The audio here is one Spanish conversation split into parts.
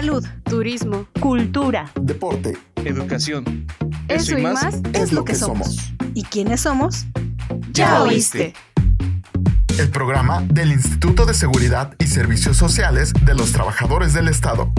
salud, turismo, cultura, deporte, educación. Eso, y más, es lo que somos. ¿Y quiénes somos? Ya oíste. El programa del Instituto de Seguridad y Servicios Sociales de los Trabajadores del Estado.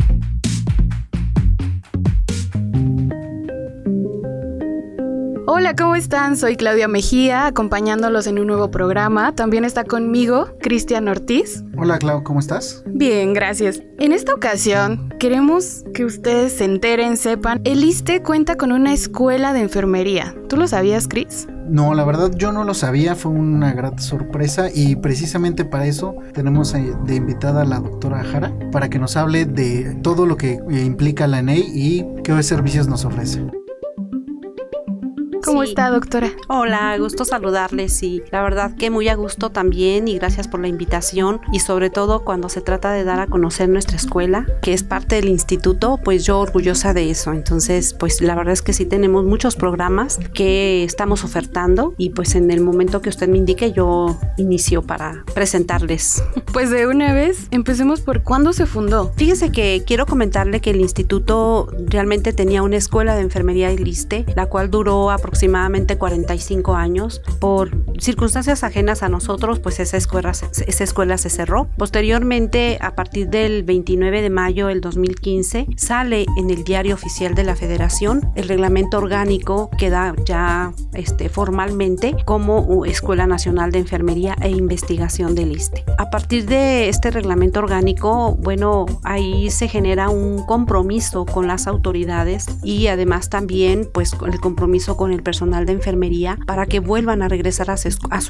Hola, ¿cómo están? Soy Claudia Mejía, acompañándolos en un nuevo programa. También está conmigo Cristian Ortiz. Hola, Clau, ¿cómo estás? Bien, gracias. En esta ocasión, queremos que ustedes se enteren, sepan, el ISTE cuenta con una escuela de enfermería. ¿Tú lo sabías, Cris? No, la verdad yo no lo sabía, fue una gran sorpresa y precisamente para eso tenemos eh, de invitada a la doctora Jara para que nos hable de todo lo que implica la NEI y qué servicios nos ofrece. ¿Cómo está, doctora? Hola, gusto saludarles y la verdad que muy a gusto también y gracias por la invitación y sobre todo cuando se trata de dar a conocer nuestra escuela, que es parte del instituto, pues yo orgullosa de eso. Entonces, pues la verdad es que sí tenemos muchos programas que estamos ofertando y pues en el momento que usted me indique yo inicio para presentarles. Pues de una vez, empecemos por cuándo se fundó. Fíjese que quiero comentarle que el instituto realmente tenía una escuela de enfermería y liste, la cual duró aproximadamente aproximadamente 45 años. Por circunstancias ajenas a nosotros, pues esa escuela, esa escuela se cerró. Posteriormente, a partir del 29 de mayo del 2015, sale en el diario oficial de la Federación el reglamento orgánico que da ya este, formalmente como Escuela Nacional de Enfermería e Investigación del ISTE. A partir de este reglamento orgánico, bueno, ahí se genera un compromiso con las autoridades y además también pues el compromiso con el personal de enfermería para que vuelvan a regresar a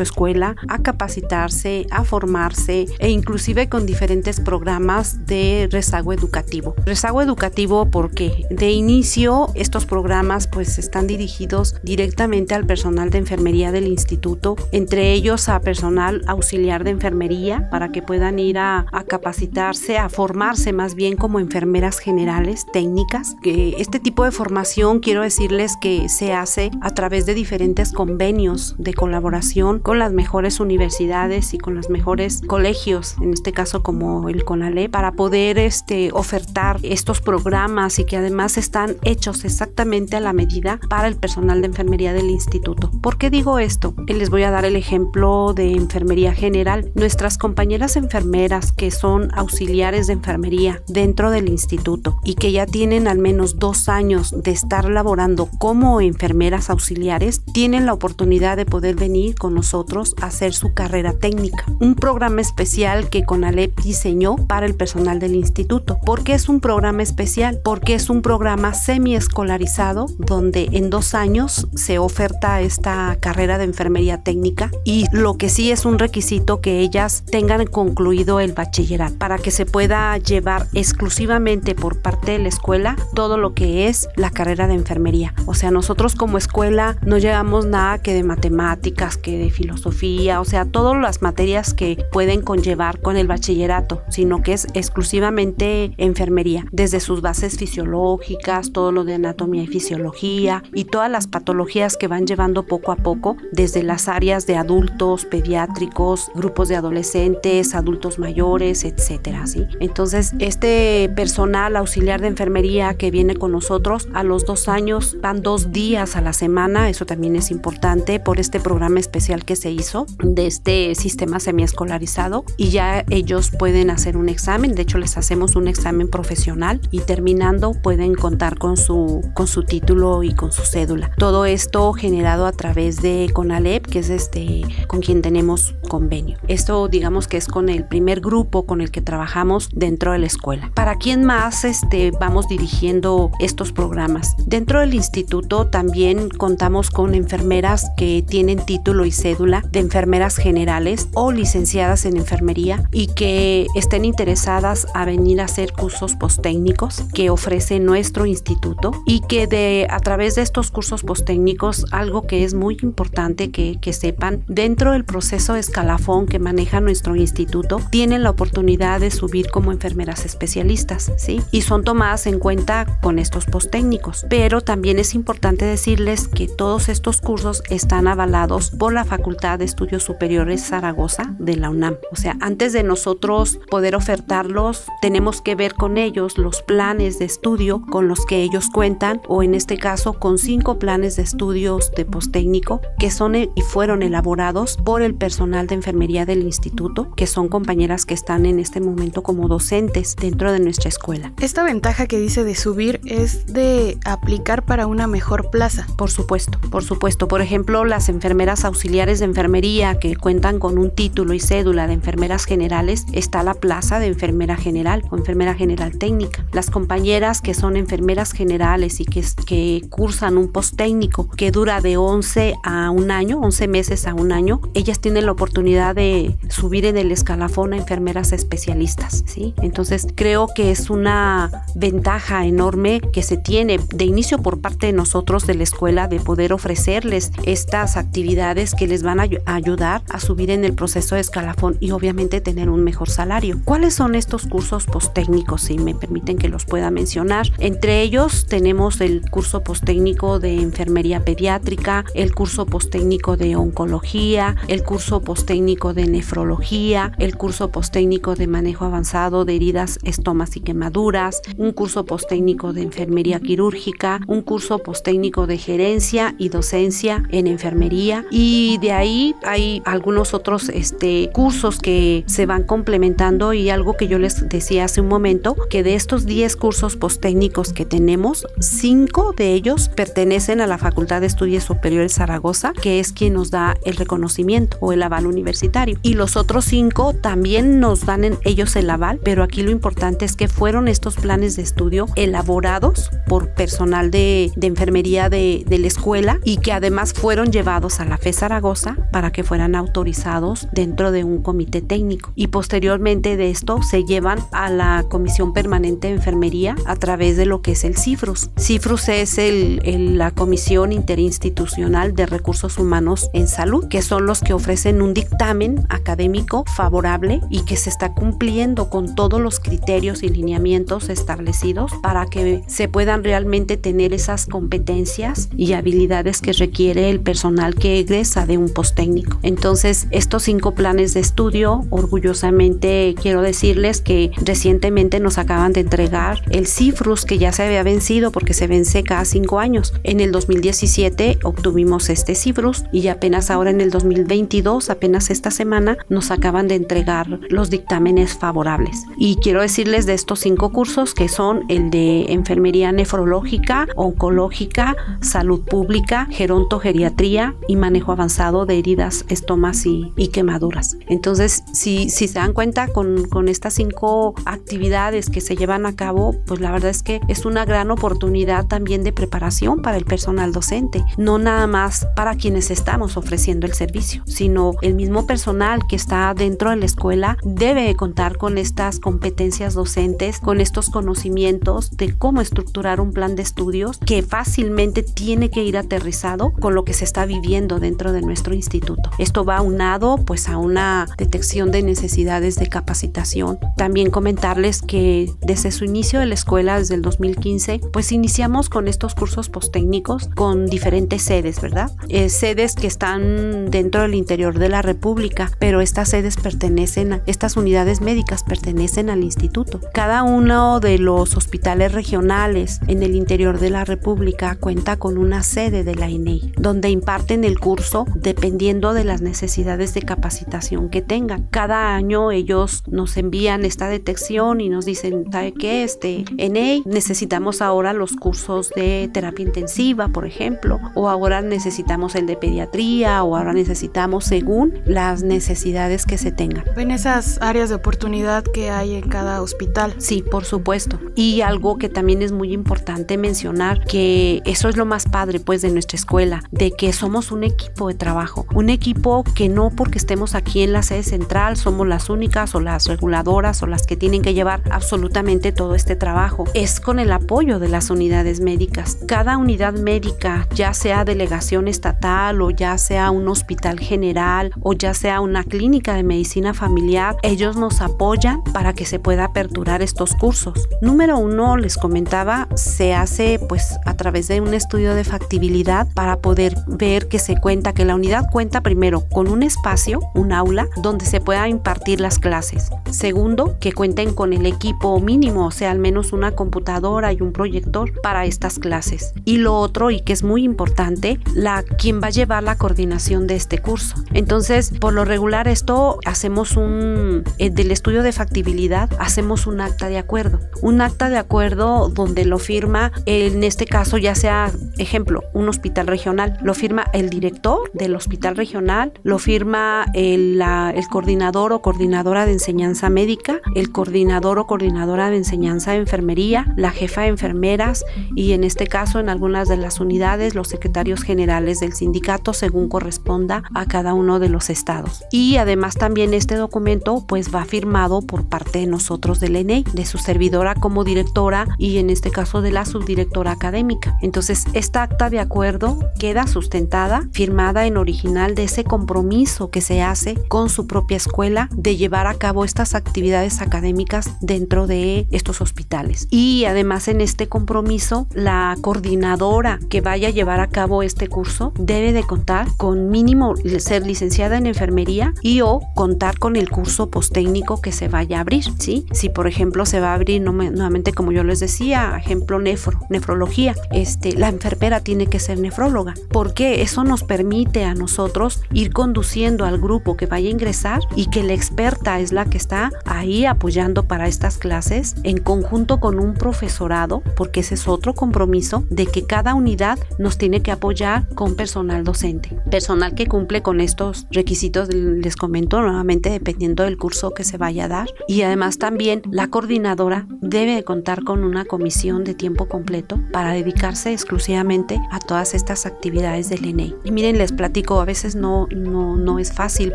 escuela, a capacitarse, a formarse e inclusive con diferentes programas de rezago educativo. Rezago educativo porque de inicio estos programas pues están dirigidos directamente al personal de enfermería del instituto, entre ellos a personal auxiliar de enfermería para que puedan ir a, capacitarse, a formarse más bien como enfermeras generales, técnicas. Este tipo de formación quiero decirles que se hace a través de diferentes convenios de colaboración con las mejores universidades y con los mejores colegios, en este caso como el CONALE, para poder este, ofertar estos programas y que además están hechos exactamente a la medida para el personal de enfermería del instituto. ¿Por qué digo esto? Les voy a dar el ejemplo de enfermería general. Nuestras compañeras enfermeras que son auxiliares de enfermería dentro del instituto y que ya tienen al menos dos años de estar laborando como enfermeras auxiliares tienen la oportunidad de poder venir con nosotros a hacer su carrera técnica. Un programa especial que CONALEP diseñó para el personal del instituto. ¿Por qué es un programa especial? Porque es un programa semi-escolarizado donde en dos años se oferta esta carrera de enfermería técnica y lo que sí es un requisito que ellas tengan concluido el bachillerato para que se pueda llevar exclusivamente por parte de la escuela todo lo que es la carrera de enfermería. O sea, nosotros como escuela no llevamos nada que de matemáticas, que de filosofía, o sea, todas las materias que pueden conllevar con el bachillerato, sino que es exclusivamente enfermería, desde sus bases fisiológicas, todo lo de anatomía y fisiología y todas las patologías que van llevando poco a poco, desde las áreas de adultos, pediátricos, grupos de adolescentes, adultos mayores, etcétera, ¿sí? Entonces, este personal auxiliar de enfermería que viene con nosotros a los dos años van dos días a la semana eso también es importante por este programa especial que se hizo de este sistema semiescolarizado y ya ellos pueden hacer un examen, de hecho les hacemos un examen profesional y terminando pueden contar con su, con su título y con su cédula. Todo esto generado a través de CONALEP, que es este con quien tenemos convenio. Esto digamos que es con el primer grupo con el que trabajamos dentro de la escuela. ¿Para quién más este, vamos dirigiendo estos programas? Dentro del instituto también contamos con enfermeras que tienen título y cédula de enfermeras generales o licenciadas en enfermería y que estén interesadas a venir a hacer cursos posttécnicos que ofrece nuestro instituto y que de a través de estos cursos posttécnicos algo que es muy importante que, que sepan dentro del proceso de escalafón que maneja nuestro instituto tienen la oportunidad de subir como enfermeras especialistas sí y son tomadas en cuenta con estos posttécnicos pero también es importante decirles que todos estos cursos están avalados por la Facultad de Estudios Superiores Zaragoza de la UNAM. O sea, antes de nosotros poder ofertarlos, tenemos que ver con ellos los planes de estudio con los que ellos cuentan, o en este caso con cinco planes de estudios de postécnico que son y fueron elaborados por el personal de enfermería del instituto, que son compañeras que están en este momento como docentes dentro de nuestra escuela. Esta ventaja que dice de subir es de aplicar para una mejor plaza. Por supuesto, por supuesto. Por ejemplo, las enfermeras auxiliares de enfermería que cuentan con un título y cédula de enfermeras generales, está la plaza de enfermera general o enfermera general técnica. Las compañeras que son enfermeras generales y que, que cursan un post técnico que dura de 11 a un año, 11 meses a un año, ellas tienen la oportunidad de subir en el escalafón a enfermeras especialistas, ¿sí? Entonces creo que es una ventaja enorme que se tiene de inicio por parte de nosotros de la escuela de poder ofrecerles estas actividades que les van a ayudar a subir en el proceso de escalafón y obviamente tener un mejor salario. ¿Cuáles son estos cursos posttécnicos? Si me permiten que los pueda mencionar. Entre ellos tenemos el curso posttécnico de enfermería pediátrica, el curso posttécnico de oncología, el curso posttécnico de nefrología, el curso posttécnico de manejo avanzado de heridas, estomas y quemaduras, un curso posttécnico de enfermería quirúrgica, un curso posttécnico de gerencia y docencia en enfermería y de ahí hay algunos otros este, cursos que se van complementando y algo que yo les decía hace un momento, que de estos 10 cursos posttécnicos que tenemos, 5 de ellos pertenecen a la Facultad de Estudios Superiores Zaragoza, que es quien nos da el reconocimiento o el aval universitario. Y los otros 5 también nos dan en ellos el aval, pero aquí lo importante es que fueron estos planes de estudio elaborados por personal de, de enfermería de, de la escuela y que además fueron llevados a la FE Zaragoza para que fueran autorizados dentro de un comité técnico. Y posteriormente de esto se llevan a la Comisión Permanente de Enfermería a través de lo que es el CIFRUS. CIFRUS es el, la Comisión Interinstitucional de Recursos Humanos en Salud, que son los que ofrecen un dictamen académico favorable y que se está cumpliendo con todos los criterios y lineamientos establecidos para que se puedan realmente tener esas competencias y habilidades que requiere el personal que egresa de un post técnico. Entonces, estos cinco planes de estudio, orgullosamente quiero decirles que recientemente nos acaban de entregar el CIFRUS que ya se había vencido porque se vence cada cinco años. En el 2017 obtuvimos este CIFRUS y apenas ahora en el 2022, apenas esta semana, nos acaban de entregar los dictámenes favorables. Y quiero decirles de estos cinco cursos que son el de enfermería nefrológica, oncológica, salud pública, gerontogeriatría y manejo avanzado de heridas, estomas y, quemaduras. Entonces, si, si se dan cuenta con, con estas cinco actividades que se llevan a cabo, pues la verdad es que es una gran oportunidad también de preparación para el personal docente, no nada más para quienes estamos ofreciendo el servicio, sino el mismo personal que está dentro de la escuela debe contar con estas competencias docentes, con estos conocimientos de cómo estructurar un plan de estudios que fácilmente tiene que ir aterrizado con lo que se está viviendo dentro de nuestro instituto. Esto va unado pues a una detección de necesidades de capacitación. También comentarles que desde su inicio de la escuela, desde el 2015, pues iniciamos con estos cursos posttécnicos con diferentes sedes, ¿verdad? Eh, sedes que están dentro del interior de la República, pero estas sedes pertenecen, a, estas unidades médicas pertenecen al instituto. Cada uno de los hospitales regionales en el interior de la República cuenta con una sede de la INEI, donde imparten el curso dependiendo de las necesidades de capacitación que tengan. Cada año ellos nos envían esta detección y nos dicen, ¿sabe qué? Este, EI necesitamos ahora los cursos de terapia intensiva, por ejemplo, o ahora necesitamos el de pediatría, o ahora necesitamos según las necesidades que se tengan. ¿Ven esas áreas de oportunidad que hay en cada hospital? Sí, por supuesto. Y algo que también es muy importante mencionar, que eso es lo más padre pues de nuestra escuela, de que somos un equipo de trabajo, un equipo que no porque estemos aquí en la sede central somos las únicas o las reguladoras o las que tienen que llevar absolutamente todo este trabajo, es con el apoyo de las unidades médicas. Cada unidad médica, ya sea delegación estatal o ya sea un hospital general o ya sea una clínica de medicina familiar, ellos nos apoyan para que se pueda aperturar estos cursos. Número uno, les comentaba, se hace pues a través de un estudio de factibilidad para poder ver que se cuenta, que la unidad cuenta primero con un espacio, un aula, donde se pueda impartir las clases. Segundo, que cuenten con el equipo mínimo, o sea, al menos una computadora y un proyector para estas clases. Y lo otro, y que es muy importante, la quien va a llevar la coordinación de este curso. Entonces, por lo regular esto hacemos un eh, del estudio de factibilidad hacemos un acta de acuerdo, un acta de acuerdo donde lo firma en este caso ya sea ejemplo, un hospital regional, lo firma el director del hospital regional, lo firma el, el coordinador o coordinadora de enseñanza médica, el coordinador o coordinadora de enseñanza de enfermería, la jefa de enfermeras y en este caso en algunas de las unidades los secretarios generales del sindicato según corresponda a cada uno de los estados. Y además también este documento pues va firmado por parte de nosotros del ENEI, de su servidora como directora y en este caso de la subdirectora académica. Entonces esta acta de acuerdo queda sustentada, firmada en original de ese compromiso que se hace con su propia escuela de llevar a cabo estas actividades académicas dentro de estos hospitales. Y además en este compromiso, la coordinadora que vaya a llevar a cabo este curso debe de contar con mínimo ser licenciada en enfermería y o contar con el curso postécnico que se vaya a abrir, ¿sí? Si por ejemplo se va a abrir nuevamente como yo les decía, ejemplo nefro, nefrología, este, la enfermera tiene que ser nefróloga, porque eso nos permite a nosotros ir conduciendo al grupo que vaya a ingresar y que la experta es la que está ahí apoyando para estas clases en conjunto con un profesorado, porque ese es otro compromiso de que cada unidad nos tiene que apoyar con personal docente, personal que cumple con estos requisitos, les comento nuevamente dependiendo del curso que se vaya a dar y además también la coordinadora debe contar con una comisión de tiempo completo para dedicarse exclusivamente a todas estas actividades del ENEI. Y miren, les platico, a veces no, no, no es fácil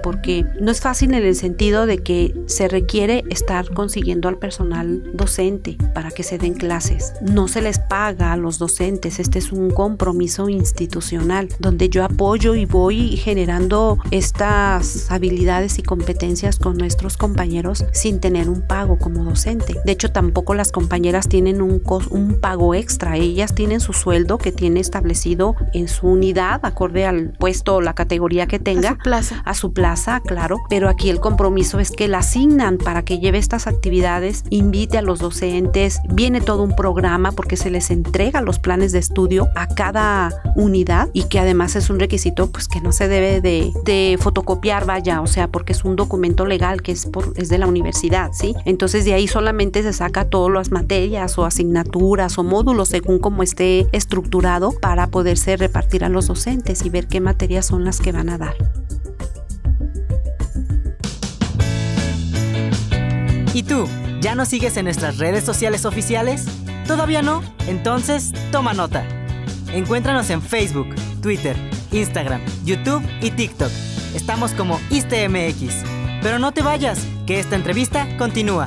porque no es fácil en el sentido de que se requiere estar consiguiendo al personal docente para que se den clases. No se les paga a los docentes, este es un compromiso institucional donde yo apoyo y voy generando estas habilidades y competencias con nuestros compañeros sin tener un pago como docente. De hecho, tampoco las compañeras tienen un, un pago extra, ellas tienen su sueldo que tiene establecido en su unidad, acorde al puesto o la categoría que tenga. A su plaza. A su plaza, claro. Pero aquí el compromiso es que la asignan para que lleve estas actividades, invite a los docentes, viene todo un programa porque se les entrega los planes de estudio a cada unidad y que además es un requisito pues que no se debe de, de fotocopiar, vaya, o sea, porque es un documento legal que es, por, es de la universidad, ¿sí? Entonces de ahí solamente se saca todas las materias o asignaturas o módulos según como esté estructurado para poderse repartir a los docentes y ver qué son las que van a dar. ¿Y tú? ¿Ya nos sigues en nuestras redes sociales oficiales? ¿Todavía no? Entonces, toma nota. Encuéntranos en Facebook, Twitter, Instagram, YouTube y TikTok. Estamos como ISTMX. Pero no te vayas, que esta entrevista continúa.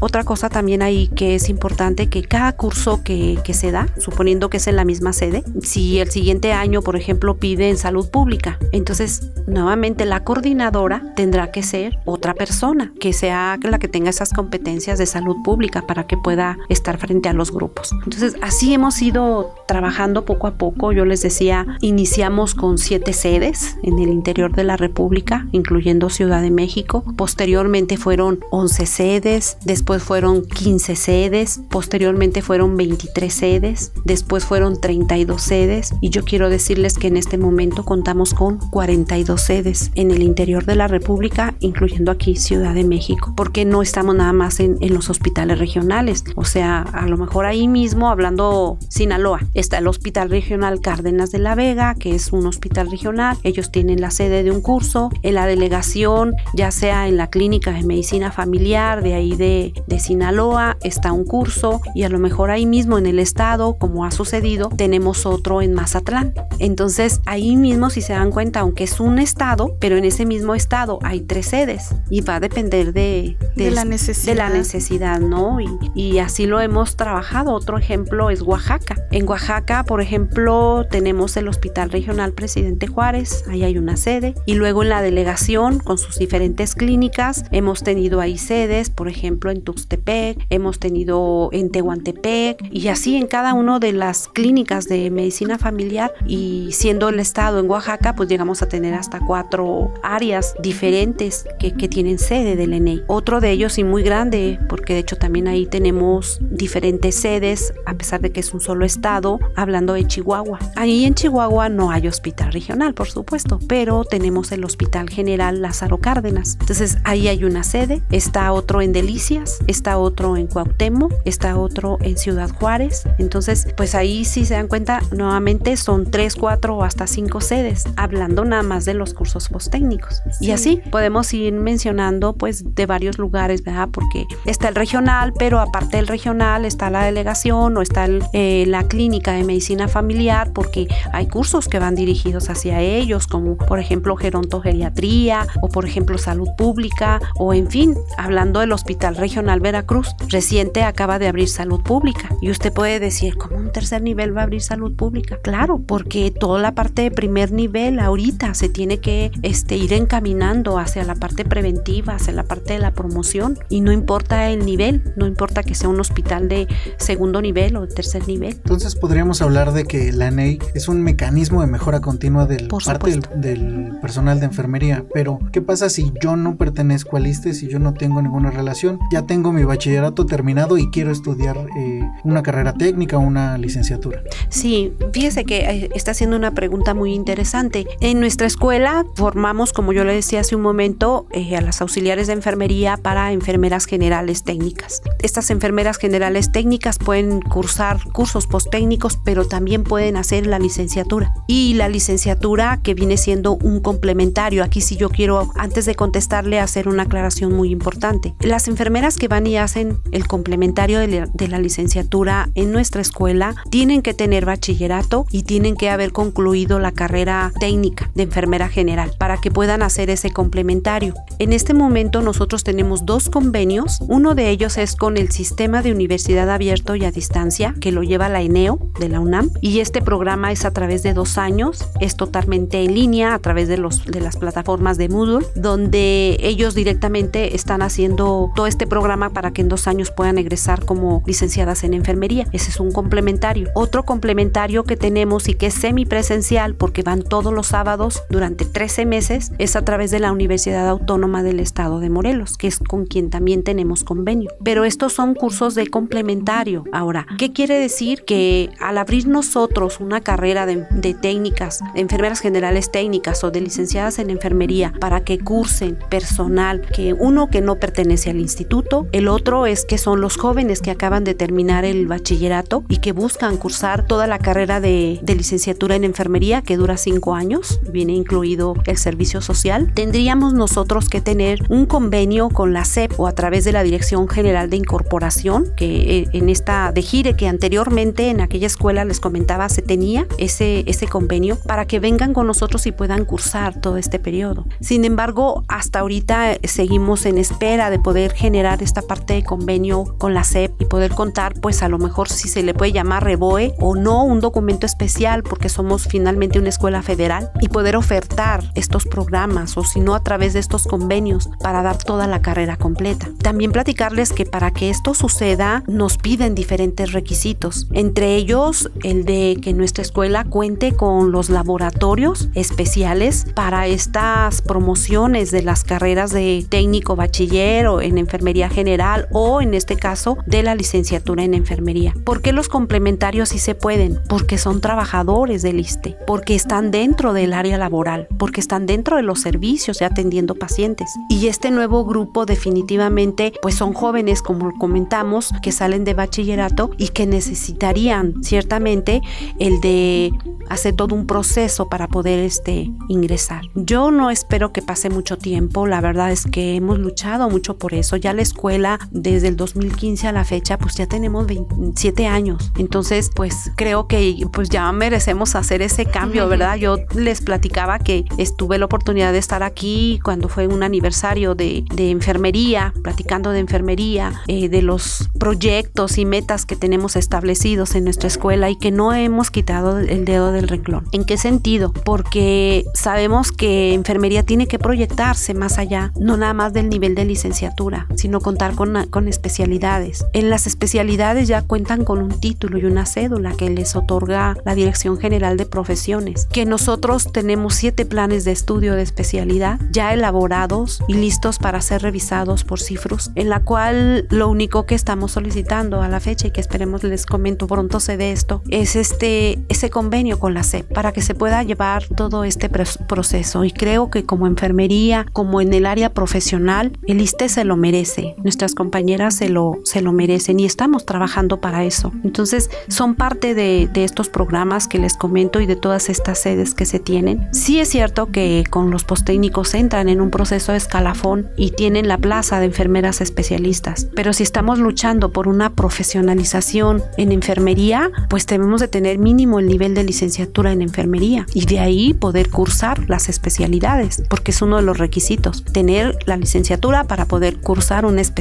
Otra cosa también ahí que es importante que cada curso que, que, se da, suponiendo que es en la misma sede, si el siguiente año, por ejemplo, pide en salud pública, entonces nuevamente la coordinadora tendrá que ser otra persona que sea la que tenga esas competencias de salud pública para que pueda estar frente a los grupos. Entonces así hemos ido trabajando poco a poco. Yo les decía, iniciamos con siete sedes en el interior de la República, incluyendo Ciudad de México. Posteriormente fueron 11 sedes, después fueron 15 sedes, posteriormente fueron 23 sedes, después fueron 32 sedes y yo quiero decirles que en este momento contamos con 42 sedes en el interior de la República, incluyendo aquí Ciudad de México, porque no estamos nada más en, en los hospitales regionales, o sea, a lo mejor ahí mismo hablando Sinaloa, está el Hospital Regional Cárdenas de la Vega, que es un hospital regional, ellos tienen la sede de un curso, en la delegación, ya sea en la clínica de medicina familiar de ahí de, de Sinaloa, está un curso y a lo mejor ahí mismo en el estado, como ha sucedido, tenemos otro en Mazatlán. Entonces ahí mismo si se dan cuenta, aunque es un estado, pero en ese mismo estado hay tres sedes y va a depender de, de, de la necesidad. De la necesidad, ¿no? Y, y así lo hemos trabajado. Otro ejemplo es Oaxaca. En Oaxaca, por ejemplo, tenemos el Hospital Regional Presidente Juárez, ahí hay una sede, y luego en la delegación, con sus diferentes clínicas, hemos tenido ahí sedes, por ejemplo, en Tuxtepec, hemos tenido en Tehuantepec y así en cada una de las clínicas de medicina familiar y siendo el estado en Oaxaca, pues llegamos a tener hasta cuatro áreas diferentes que, tienen sede del ENEI. Otro de ellos y muy grande, porque de hecho también ahí tenemos diferentes sedes, a pesar de que es un solo estado, hablando de Chihuahua. Ahí en Chihuahua no hay hospital regional, por supuesto, pero tenemos el Hospital General Lázaro Cárdenas. Entonces ahí hay una sede, está otro en Delicias, está otro en Cuauhtémoc, está otro en Ciudad Juárez. Entonces, pues ahí si se dan cuenta, nuevamente son tres, cuatro o hasta cinco sedes, hablando nada más de los cursos posttécnicos. Y así podemos ir mencionando pues de varios lugares, ¿verdad? Porque está el regional, pero aparte del regional está la delegación o está eh, la clínica de medicina familiar, porque hay cursos que van dirigidos hacia ellos, como por ejemplo gerontogeriatría o por ejemplo salud pública o en fin, hablando del Hospital Regional Veracruz, reciente acaba de abrir salud pública y usted puede decir, ¿cómo un tercer nivel va a abrir salud pública? Claro, porque toda la parte de primer nivel ahorita se tiene que este, ir encaminando hacia la parte preventiva, hacia la parte de la promoción y no importa el nivel, no importa que sea un hospital de segundo nivel o de tercer nivel. Entonces podríamos hablar de que la NEI es un mecanismo de mejora continua del parte del, del, personal de enfermería, pero ¿qué pasa si yo no pertenezco al ISTE, si yo no tengo ninguna relación? Ya tengo mi bachillerato terminado y quiero estudiar eh, una carrera técnica o una licenciatura. Sí, fíjese que eh, está haciendo una pregunta muy interesante. En nuestra escuela formamos, como yo le decía hace un momento, eh, a las auxiliares de enfermería para enfermeras generales técnicas. Estas enfermeras generales técnicas pueden cursar cursos posttécnicos, pero también pueden hacer la licenciatura. Y la licenciatura que viene siendo un complementario. Aquí sí yo quiero, antes de contestarle, hacer una aclaración muy importante. Las enfermeras que van y hacen el complementario de la, de la licenciatura en nuestra escuela tienen que tener bachillerato y tienen que haber concluido la carrera técnica de enfermera general para que puedan hacer ese complementario. En este momento nosotros tenemos dos convenios. Uno de ellos es con el Sistema de Universidad Abierto y a Distancia, que lo lleva la ENEO de la UNAM. Y este programa es a través de dos años. Es totalmente en línea a través de, los, de las plataformas de Moodle, donde ellos directamente están haciendo todo este programa para que en dos años puedan egresar como licenciadas en enfermería. Ese es un complementario. Otro complementario que tenemos y que es semipresencial porque van todos los sábados durante 13 meses es a través de la Universidad Autónoma del Estado de Morelos, que es con quien también tenemos convenio. Pero estos son cursos de complementario. Ahora, ¿qué quiere decir? Que al abrir nosotros una carrera de, de técnicas, de enfermeras generales técnicas o de licenciadas en enfermería para que cursen personal, que uno que no pertenece al instituto, el otro es que son los jóvenes que acaban de terminar el bachillerato y que buscan cursar toda la carrera de, de licenciatura en enfermería que dura cinco años, viene incluido el servicio social, tendríamos nosotros que tener un convenio con la SEP o a través de la Dirección General de Incorporación, que eh, en esta de Gire, que anteriormente en aquella escuela les comentaba se tenía ese, ese convenio para que vengan con nosotros y puedan cursar todo este periodo. Sin embargo, hasta ahorita seguimos en espera de poder generar esta parte de convenio con la SEP y poder contar, pues a lo mejor si se le puede llamar REBOE o no, un documento especial, porque somos finalmente una escuela federal, y poder ofertar estos programas o si no a través de estos convenios para dar toda la carrera completa. También platicarles que para que esto suceda nos piden diferentes requisitos, entre ellos el de que nuestra escuela cuente con los laboratorios especiales para estas promociones de las carreras de técnico bachiller o en enfermería general o en este caso de la licenciatura en enfermería. ¿Por qué los complementarios sí se pueden? Porque son trabajadores del ISTE, porque están dentro del área laboral, porque están dentro de los servicios y atendiendo pacientes. Y este nuevo grupo definitivamente pues son jóvenes como comentamos que salen de bachillerato y que necesitarían ciertamente el de hacer todo un proceso para poder este ingresar. Yo no espero que pase mucho tiempo, la verdad es que hemos luchado mucho por eso. Ya la escuela desde el 2015 a la fecha pues ya tenemos 27 años. Entonces pues creo que pues ya merecemos hacer ese cambio, ¿verdad? Yo les platicaba que estuve la oportunidad de estar aquí cuando fue un aniversario de, de enfermería, platicando de enfermería, eh, de los proyectos y metas que tenemos establecidos en nuestra escuela y que no hemos quitado el dedo del renglón. ¿En qué sentido? Porque sabemos que enfermería tiene que proyectarse más allá, no nada más del nivel de licenciatura, sino con contar con, con especialidades. En las especialidades ya cuentan con un título y una cédula que les otorga la Dirección General de Profesiones, que nosotros tenemos siete planes de estudio de especialidad ya elaborados y listos para ser revisados por CIFRUS, en la cual lo único que estamos solicitando a la fecha y que esperemos les comento pronto se dé esto, es este, ese convenio con la SEP para que se pueda llevar todo este proceso. Y creo que como enfermería, como en el área profesional, el ISTE se lo merece, nuestras compañeras se lo, se lo merecen y estamos trabajando para eso. Entonces, son parte de, estos programas que les comento y de todas estas sedes que se tienen. Sí es cierto que con los posttécnicos entran en un proceso de escalafón y tienen la plaza de enfermeras especialistas, pero si estamos luchando por una profesionalización en enfermería, pues debemos de tener mínimo el nivel de licenciatura en enfermería y de ahí poder cursar las especialidades, porque es uno de los requisitos, tener la licenciatura para poder cursar una especialidad,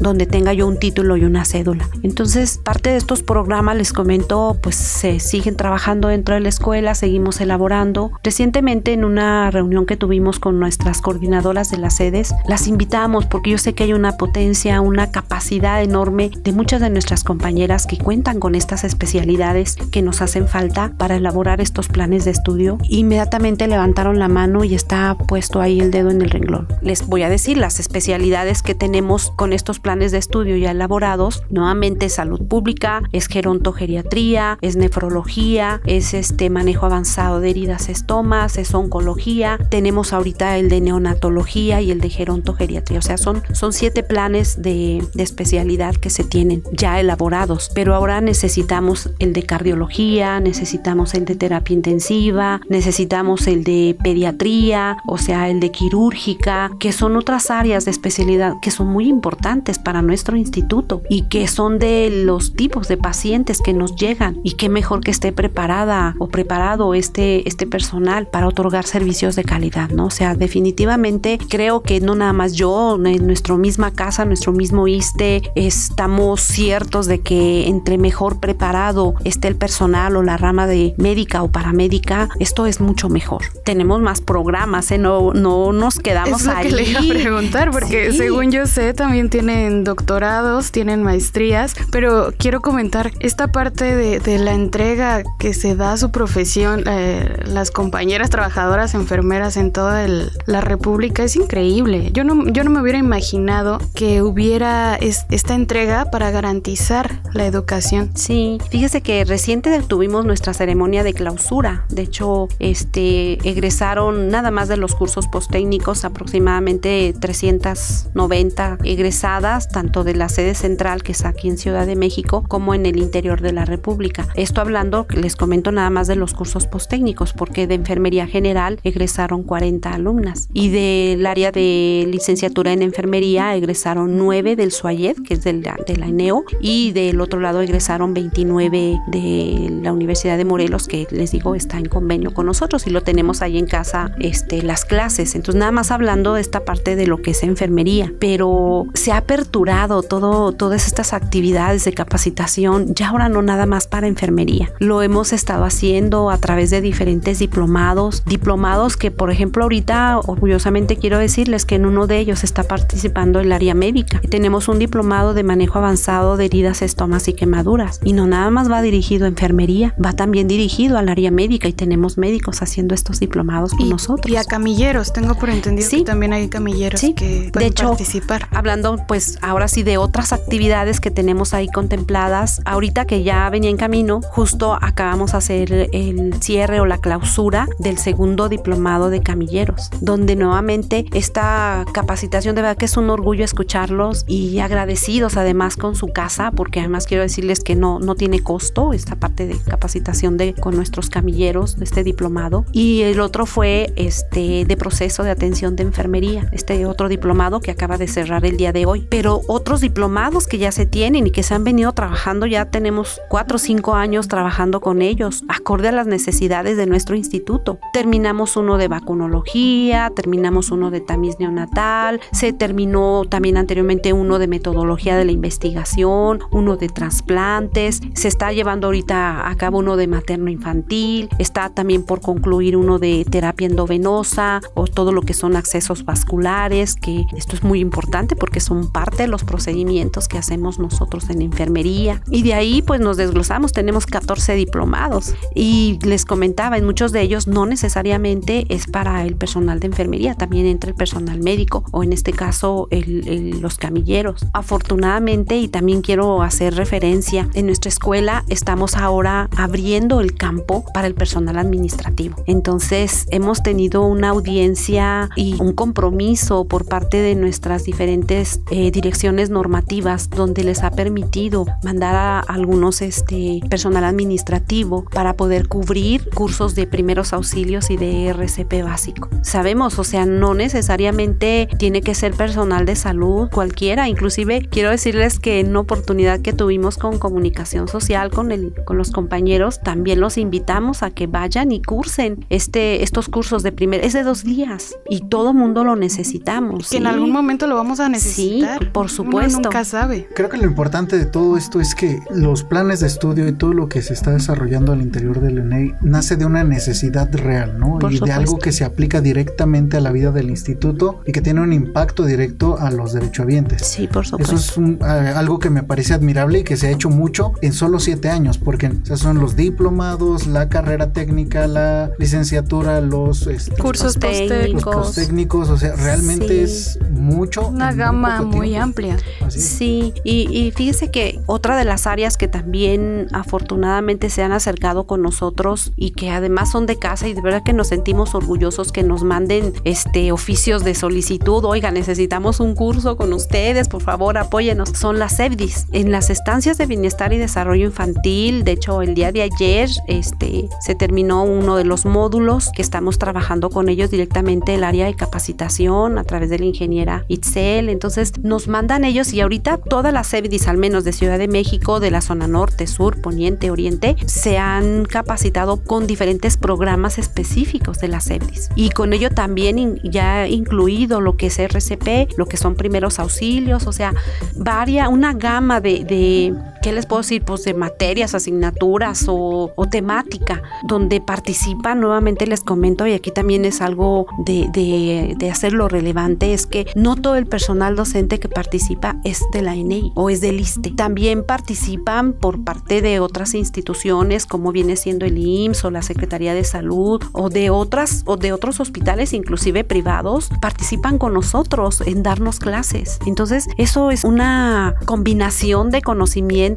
donde tenga yo un título y una cédula. Entonces, parte de estos programas, les comento, pues se siguen trabajando dentro de la escuela, seguimos elaborando. Recientemente en una reunión que tuvimos con nuestras coordinadoras de las sedes, las invitamos porque yo sé que hay una potencia, una capacidad enorme de muchas de nuestras compañeras que cuentan con estas especialidades que nos hacen falta para elaborar estos planes de estudio. Inmediatamente levantaron la mano y está puesto ahí el dedo en el renglón. Les voy a decir las especialidades que tenemos con estos planes de estudio ya elaborados. Nuevamente salud pública, es gerontogeriatría, es nefrología, es este manejo avanzado de heridas estomas, es oncología. Tenemos ahorita el de neonatología y el de gerontogeriatría. O sea, son, son siete planes de, de especialidad que se tienen ya elaborados. Pero ahora necesitamos el de cardiología, necesitamos el de terapia intensiva, necesitamos el de pediatría, o sea, el de quirúrgica, que son otras áreas de especialidad que son muy importantes para nuestro instituto y que son de los tipos de pacientes que nos llegan y qué mejor que esté preparada o preparado este, este personal para otorgar servicios de calidad, ¿no? O sea, definitivamente creo que no nada más yo, en nuestra misma casa, nuestro mismo ISTE, estamos ciertos de que entre mejor preparado esté el personal o la rama de médica o paramédica, esto es mucho mejor. Tenemos más programas, ¿eh? No, no nos quedamos es lo ahí. Que le iba a preguntar, porque según yo sé, también tienen doctorados, tienen maestrías, pero quiero comentar esta parte de, la entrega que se da a su profesión, eh, las compañeras trabajadoras, enfermeras en toda la República, es increíble. Yo no, yo no me hubiera imaginado que hubiera esta entrega para garantizar la educación. Sí, fíjese que reciente tuvimos nuestra ceremonia de clausura. De hecho, este egresaron nada más de los cursos posttécnicos aproximadamente 390 egresadas, tanto de la sede central que es aquí en Ciudad de México como en el interior de la República. Esto hablando, les comento nada más de los cursos posttécnicos, porque de enfermería general egresaron 40 alumnas y del área de licenciatura en enfermería egresaron 9 del SUAYED, que es de de la ENEO, y del otro lado egresaron 29 de la Universidad de Morelos, que les digo está en convenio con nosotros y lo tenemos ahí en casa este, las clases. Entonces, nada más hablando de esta parte de lo que es enfermería, pero se ha aperturado todo, todas estas actividades de capacitación, ya ahora no nada más para enfermería. Lo hemos estado haciendo a través de diferentes diplomados, diplomados que, por ejemplo, ahorita orgullosamente quiero decirles que en uno de ellos está participando el área médica. Tenemos un diplomado de manejo avanzado de heridas, estomas y quemaduras. Y no nada más va dirigido a enfermería, va también dirigido al área médica y tenemos médicos haciendo estos diplomados con nosotros. Y a camilleros, tengo por entendido que también hay camilleros que pueden de hecho, participar. Hablando pues ahora sí de otras actividades que tenemos ahí contempladas, ahorita que ya venía en camino, justo acabamos de hacer el cierre o la clausura del segundo diplomado de camilleros, donde nuevamente esta capacitación de verdad que es un orgullo escucharlos y agradecidos además con su casa, porque además quiero decirles que no, no tiene costo esta parte de capacitación de con nuestros camilleros de este diplomado. Y el otro fue este de proceso de atención de enfermería, este otro diplomado que acaba de cerrar el día de hoy, pero otros diplomados que ya se tienen y que se han venido trabajando, ya tenemos cuatro o cinco años trabajando con ellos, acorde a las necesidades de nuestro instituto. Terminamos uno de vacunología, terminamos uno de tamiz neonatal, se terminó también anteriormente uno de metodología de la investigación, uno de trasplantes, se está llevando ahorita a cabo uno de materno infantil, está también por concluir uno de terapia endovenosa o todo lo que son accesos vasculares, que esto es muy importante porque porque son parte de los procedimientos que hacemos nosotros en enfermería. Y de ahí pues nos desglosamos, tenemos 14 diplomados y les comentaba, en muchos de ellos no necesariamente es para el personal de enfermería, también entra el personal médico o en este caso los camilleros. Afortunadamente y también quiero hacer referencia, en nuestra escuela estamos ahora abriendo el campo para el personal administrativo. Entonces hemos tenido una audiencia y un compromiso por parte de nuestras diferentes eh, direcciones normativas donde les ha permitido mandar a algunos este, personal administrativo para poder cubrir cursos de primeros auxilios y de RCP básico. Sabemos, o sea, no necesariamente tiene que ser personal de salud cualquiera, inclusive quiero decirles que en una oportunidad que tuvimos con comunicación social con, el, con los compañeros, también los invitamos a que vayan y cursen este, estos cursos de primer, es de dos días y todo mundo lo necesitamos. Que en algún momento lo vamos a necesitar. Sí, por supuesto. nunca sabe. Creo que lo importante de todo esto es que los planes de estudio y todo lo que se está desarrollando al interior del ENEI nace de una necesidad real, ¿no? y de algo que se aplica directamente a la vida del instituto y que tiene un impacto directo a los derechohabientes. Sí, por supuesto. Eso es algo que me parece admirable y que se ha hecho mucho en solo siete años, porque son los diplomados, la carrera técnica, la licenciatura, los este, cursos técnicos. técnicos, o sea, realmente es mucho. Una gama muy amplia. sí, y, y fíjese que otra de las áreas que también afortunadamente se han acercado con nosotros y que además son de casa y de verdad que nos sentimos orgullosos que nos manden este oficios de solicitud, oiga, necesitamos un curso con ustedes, por favor, apóyenos. Son las EBDIS. En las estancias de bienestar y desarrollo infantil, de hecho, el día de ayer este se terminó uno de los módulos que estamos trabajando con ellos directamente el área de capacitación a través de la ingeniera Itzel. Entonces, nos mandan ellos y ahorita todas las EBDIS, al menos de Ciudad de México, de la zona norte, sur, poniente, oriente, se han capacitado con diferentes programas específicos de las EBDIS. Y con ello también ya incluido lo que es RCP, lo que son primeros auxilios, o sea, varia, una gama de, de ¿qué les puedo decir? Pues de materias, asignaturas o, temática, donde participan, nuevamente les comento, y aquí también es algo de, de, de, hacerlo relevante, es que no todo el personal docente que participa es de la ENEI o es del ISTE. También participan por parte de otras instituciones, como viene siendo el IMSS o la Secretaría de Salud, o de otras, o de otros hospitales, inclusive privados, participan con nosotros en darnos clases. Entonces, eso es una combinación de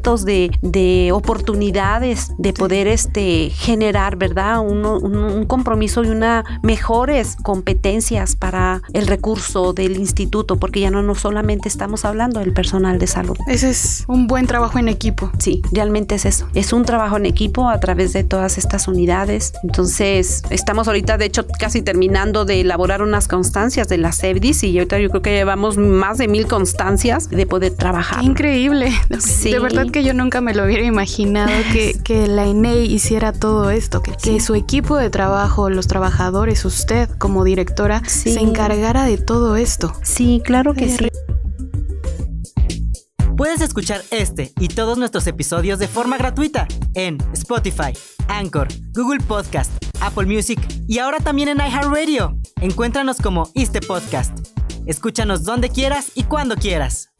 conocimientos, de, de oportunidades de poder este, generar, ¿verdad? Un, un, compromiso y una mejores competencias para el recurso del instituto, porque ya no, no solamente estamos hablando del personal de salud. Ese es un buen trabajo en equipo. Sí, realmente es eso. Es un trabajo en equipo a través de todas estas unidades. Entonces, estamos ahorita, de hecho, casi terminando de elaborar unas constancias de las EBDIS y ahorita yo creo que llevamos más de mil constancias de poder trabajar. increíble. De verdad que yo nunca me lo hubiera imaginado que, que la INEI hiciera todo esto, que, que, su equipo de trabajo, los trabajadores, usted como directora, se encargara de todo esto. Sí, claro que sí. Puedes escuchar este y todos nuestros episodios de forma gratuita en Spotify, Anchor, Google Podcast, Apple Music y ahora también en iHeartRadio. Encuéntranos como este podcast. Escúchanos donde quieras y cuando quieras.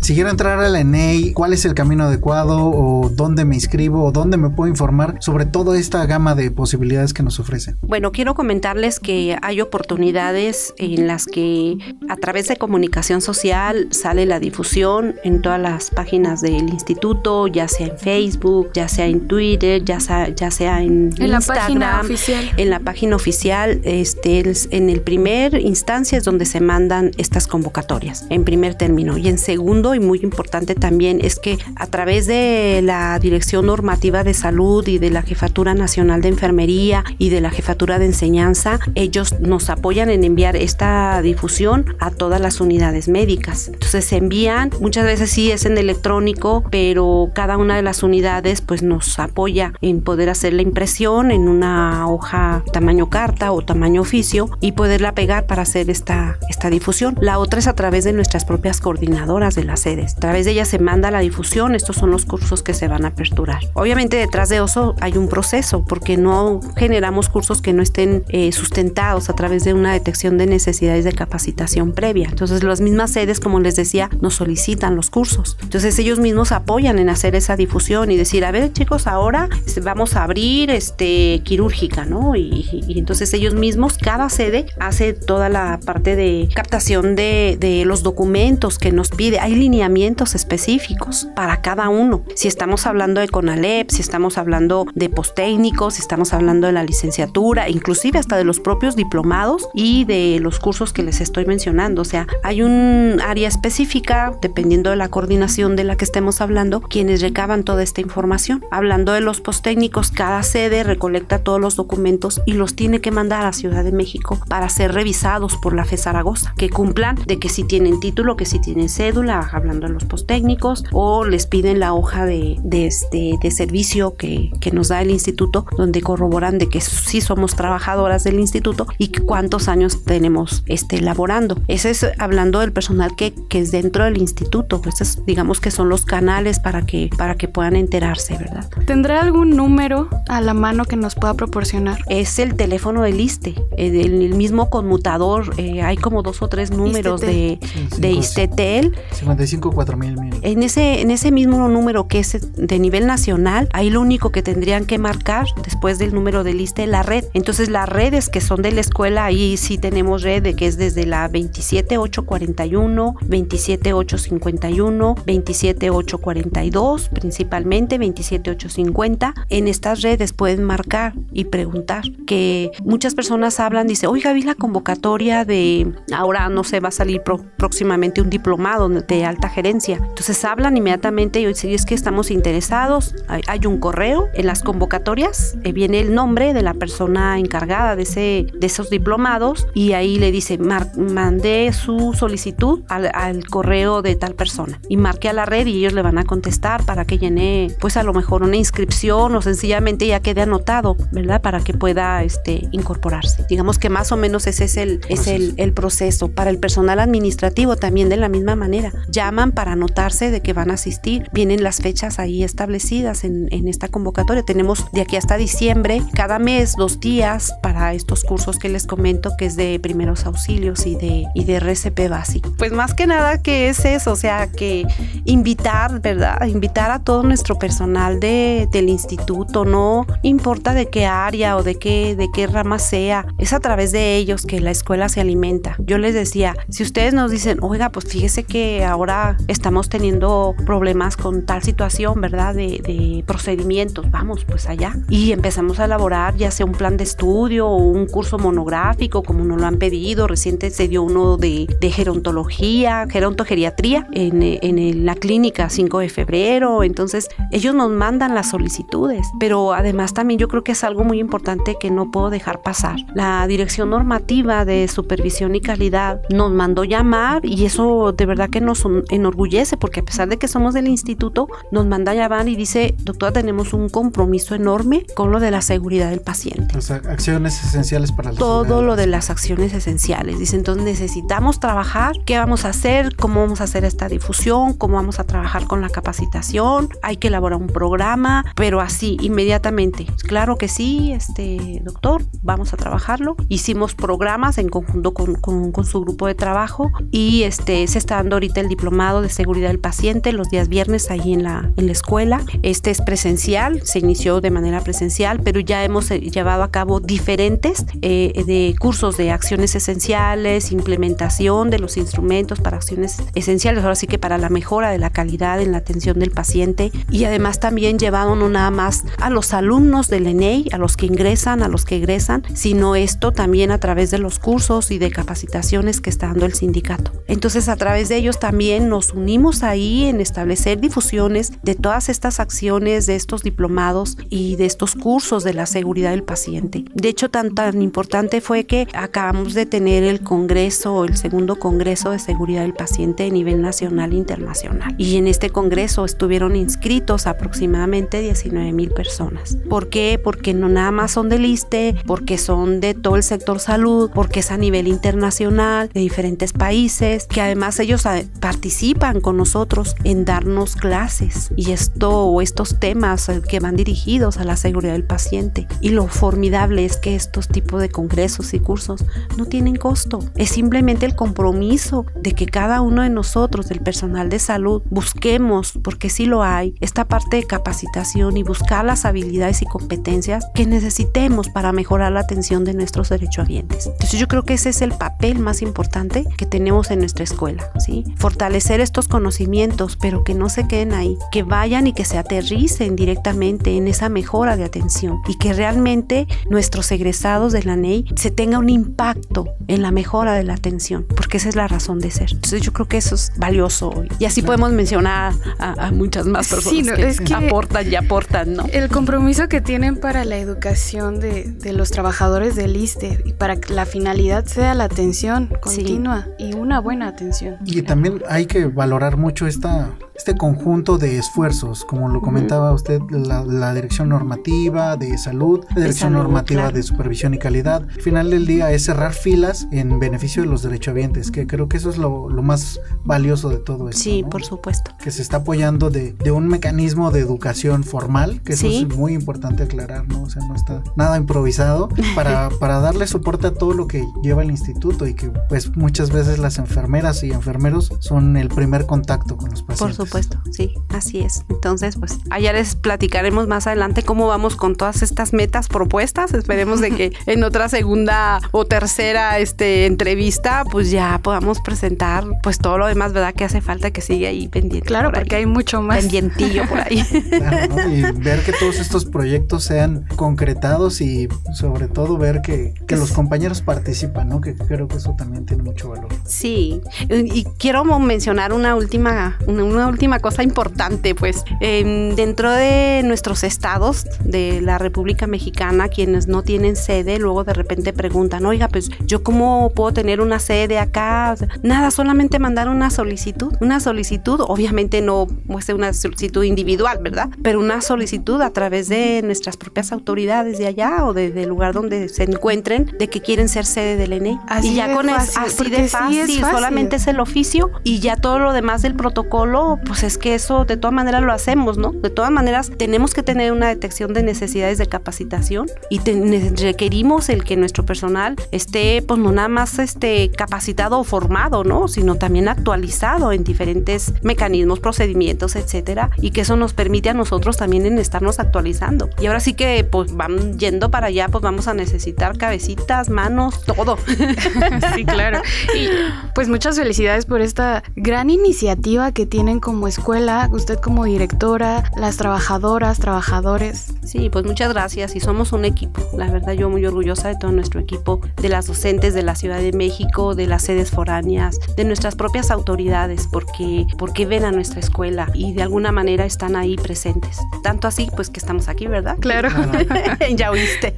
Si quiero entrar a la ENEI, ¿cuál es el camino adecuado o dónde me inscribo o dónde me puedo informar sobre toda esta gama de posibilidades que nos ofrecen? Bueno, quiero comentarles que hay oportunidades en las que a través de comunicación social sale la difusión en todas las páginas del instituto, ya sea en Facebook, ya sea en Twitter, ya sea, ya sea en, en la página oficial. En la página oficial, este, en el primer instancia es donde se mandan estas convocatorias, en primer término. Y en segundo, y muy importante también es que a través de la Dirección Normativa de Salud y de la Jefatura Nacional de Enfermería y de la Jefatura de Enseñanza, ellos nos apoyan en enviar esta difusión a todas las unidades médicas. Entonces se envían, muchas veces sí es en electrónico, pero cada una de las unidades pues nos apoya en poder hacer la impresión en una hoja tamaño carta o tamaño oficio y poderla pegar para hacer esta, esta difusión. La otra es a través de nuestras propias coordinadoras de las sedes. A través de ellas se manda la difusión, estos son los cursos que se van a aperturar. Obviamente detrás de eso hay un proceso, porque no generamos cursos que no estén eh, sustentados a través de una detección de necesidades de capacitación previa. Entonces las mismas sedes, como les decía, nos solicitan los cursos. Entonces ellos mismos apoyan en hacer esa difusión y decir, a ver chicos, ahora vamos a abrir este quirúrgica, ¿no? Y, entonces ellos mismos, cada sede hace toda la parte de captación de, de los documentos que nos pide. Hay lineamientos específicos para cada uno. Si estamos hablando de CONALEP, si estamos hablando de posttécnicos, si estamos hablando de la licenciatura, inclusive hasta de los propios diplomados y de los cursos que les estoy mencionando. O sea, hay un área específica, dependiendo de la coordinación de la que estemos hablando, quienes recaban toda esta información. Hablando de los posttécnicos, cada sede recolecta todos los documentos y los tiene que mandar a Ciudad de México para ser revisados por la FE Zaragoza, que cumplan de que si tienen título, que si tienen cédula, hablando de los posttécnicos, o les piden la hoja de, este, de servicio que, que nos da el instituto, donde corroboran de que sí somos trabajadoras del instituto y cuántos años tenemos este, laborando. Ese es hablando del personal que, que es dentro del instituto, pues digamos que son los canales para que, para que puedan enterarse, ¿verdad? ¿Tendrá algún número a la mano que nos pueda proporcionar? Es el teléfono del ISTE, el, el mismo conmutador, eh, hay como dos o tres números de, de ISTETEL. 55 4000 En ese, en ese mismo número que es de nivel nacional, ahí lo único que tendrían que marcar después del número del ISTE la red. Entonces las redes que son de la escuela, ahí sí tenemos red de que es desde la 27841, 27851, 27842, principalmente 27850. En estas redes pueden marcar y preguntar que muchas personas hablan, dice, oiga, vi la convocatoria de, ahora no sé, va a salir próximamente un diplomado de alta gerencia. Entonces hablan inmediatamente y dicen, es que estamos interesados, hay, un correo en las convocatorias, eh, viene el nombre de la persona encargada de, ese, de esos diplomados y ahí le dice, mandé su solicitud al, al, correo de tal persona y marque a la red y ellos le van a contestar para que llene pues a lo mejor una inscripción o sencillamente ya quede anotado, ¿verdad? Para que pueda este, incorporarse. Digamos que más o menos ese es el, es el, el proceso. Para el personal administrativo también de la misma manera. Llaman para anotarse de que van a asistir. Vienen las fechas ahí establecidas en, en esta convocatoria. Tenemos de aquí hasta diciembre, cada mes, dos días para estos cursos que les comento, que es de primeros auxilios y de, y de RCP básico. Pues más que nada que es eso, o sea, que invitar, ¿verdad? Invitar a todo nuestro personal de, del instituto, no importa de qué área o de qué, de qué rama sea, es a través de ellos que la escuela se alimenta. Yo les decía, si ustedes nos dicen, oiga, pues fíjese que ahora estamos teniendo problemas con tal situación, ¿verdad? De, de procedimientos, vamos pues allá. Y empezamos a elaborar ya sea un plan de estudio o un curso monográfico, como nos lo han pedido. Reciente se dio uno de, de gerontología, gerontogeriatría en, en la clínica 5 de febrero. Entonces, ellos nos mandan las solicitudes, pero además también yo creo que es algo muy importante que no puedo dejar pasar. La Dirección Normativa de Supervisión y Calidad nos mandó llamar y eso de verdad que nos enorgullece porque a pesar de que somos del instituto, nos manda llamar y dice, doctora, tenemos un compromiso enorme con lo de la seguridad del paciente. Las acciones esenciales para la Todo lo de las acciones esenciales. Dice, entonces necesitamos trabajar, qué vamos a hacer, cómo vamos a hacer esta difusión, cómo vamos a trabajar con la capacitación, hay que elaborar un programa, pero así, inmediatamente. Claro que sí, este doctor, vamos a trabajarlo. Hicimos programas en conjunto con, con, con su grupo de trabajo y este se está dando ahorita el diplomado de seguridad del paciente los días viernes ahí en la, en la escuela. Este es presencial, se inició de manera presencial, pero ya hemos eh, llevado a cabo diferentes eh, de cursos de acciones esenciales, implementación de los instrumentos para acciones esenciales, ahora sí que para la mejora de la calidad en la atención del paciente y además también llevado no nada más a los alumnos del ENEI, a los que ingresan, a los que egresan, sino esto también a través de los cursos y de capacitaciones que está dando el sindicato. Entonces a través de ellos también nos unimos ahí en establecer difusiones de todas estas acciones, de estos diplomados y de estos cursos de la seguridad del paciente. De hecho, tan, tan importante fue que acabamos de tener el congreso, el segundo congreso de seguridad del paciente a nivel nacional e internacional. Y en este congreso estuvieron inscritos aproximadamente 19 mil personas. ¿Por qué? Porque no nada más son del ISTE, porque son de todo el sector salud, porque es a nivel internacional, de diferentes países, que además ellos participan participan con nosotros en darnos clases y esto o estos temas eh, que van dirigidos a la seguridad del paciente. Y lo formidable es que estos tipos de congresos y cursos no tienen costo. Es simplemente el compromiso de que cada uno de nosotros, del personal de salud, busquemos, porque sí lo hay, esta parte de capacitación y buscar las habilidades y competencias que necesitemos para mejorar la atención de nuestros derechohabientes. Entonces yo creo que ese es el papel más importante que tenemos en nuestra escuela, ¿sí? Fortalecer estos conocimientos, pero que no se queden ahí, que vayan y que se aterricen directamente en esa mejora de atención y que realmente nuestros egresados de la NEI se tenga un impacto en la mejora de la atención, porque esa es la razón de ser. Entonces yo creo que eso es valioso hoy. Y así podemos mencionar a, muchas más personas que, aportan y aportan, ¿no? El compromiso que tienen para la educación de, de los trabajadores del ISTE y para que la finalidad sea la atención continua y una buena atención. Y también hay que valorar mucho esta este conjunto de esfuerzos, como lo comentaba usted, la, dirección normativa de salud, la dirección normativa de supervisión y calidad. Al final del día es cerrar filas en beneficio de los derechohabientes, que creo que eso es lo, más valioso de todo esto. Sí, por supuesto. Que se está apoyando de, un mecanismo de educación formal, que eso es muy importante aclarar, ¿no? O sea, no está nada improvisado para, para darle soporte a todo lo que lleva el instituto y que pues muchas veces las enfermeras y enfermeros son el primer contacto con los pacientes. Por supuesto, sí, así es. Entonces, pues allá les platicaremos más adelante cómo vamos con todas estas metas propuestas. Esperemos de que en otra segunda o tercera este, entrevista, pues ya podamos presentar pues todo lo demás, ¿verdad? Que hace falta que siga ahí pendiente. Claro, porque hay mucho más. Pendientillo por ahí. Claro, Y ver que todos estos proyectos sean concretados y sobre todo ver que, que los compañeros participan, ¿no? Que creo que eso también tiene mucho valor. Sí, y quiero mencionar una última, una, una última cosa importante, pues dentro de nuestros estados de la República Mexicana, quienes no tienen sede, luego de repente preguntan, oiga, pues yo cómo puedo tener una sede acá. nada, solamente mandar una solicitud. Una solicitud, obviamente no ser una solicitud individual, ¿verdad? Pero una solicitud a través de nuestras propias autoridades de allá o del lugar donde se encuentren de que quieren ser sede del ENE. Así y ya con fácil, así de fácil, solamente es el oficio y ya todo lo demás del protocolo pues es que eso de todas maneras lo hacemos, ¿no? De todas maneras tenemos que tener una detección de necesidades de capacitación y requerimos el que nuestro personal esté, pues no nada más este, capacitado o formado, ¿no? Sino también actualizado en diferentes mecanismos, procedimientos, etcétera, y que eso nos permite a nosotros también en estarnos actualizando. Y ahora sí que, pues van yendo para allá, pues vamos a necesitar cabecitas, manos, todo. sí, claro. Y pues muchas felicidades por esta gran iniciativa que tienen como como escuela, usted como directora, las trabajadoras, trabajadores. Sí, pues muchas gracias y somos un equipo. La verdad yo muy orgullosa de todo nuestro equipo, de las docentes de la Ciudad de México, de las sedes foráneas, de nuestras propias autoridades, porque, porque ven a nuestra escuela y de alguna manera están ahí presentes. Tanto así, pues que estamos aquí, ¿verdad? Claro. ya oíste.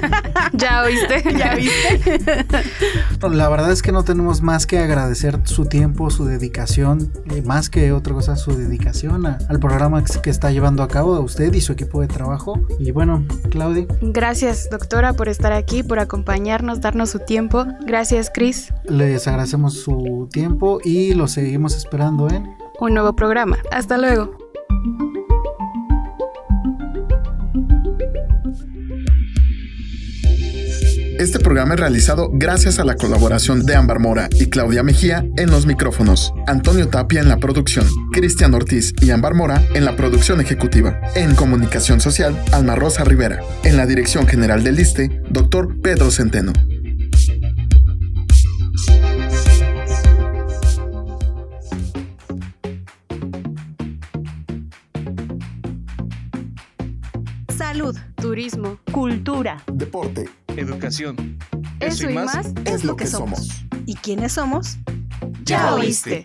ya oíste. ya oíste. La verdad es que no tenemos más que agradecer su tiempo, su dedicación, eh, más que otra cosa a su dedicación al programa que está llevando a cabo a usted y su equipo de trabajo. Y bueno, Claudia. Gracias, doctora, por estar aquí, por acompañarnos, darnos su tiempo. Gracias, Cris. Les agradecemos su tiempo y lo seguimos esperando en un nuevo programa. Hasta luego. Este programa es realizado gracias a la colaboración de Ámbar Mora y Claudia Mejía en los micrófonos, Antonio Tapia en la producción, Cristian Ortiz y Ámbar Mora en la producción ejecutiva. En comunicación social, Alma Rosa Rivera. En la dirección general del ISTE, doctor Pedro Centeno. Turismo, cultura, deporte educación. Eso, y más, es lo que somos. ¿Y quiénes somos? Ya oíste.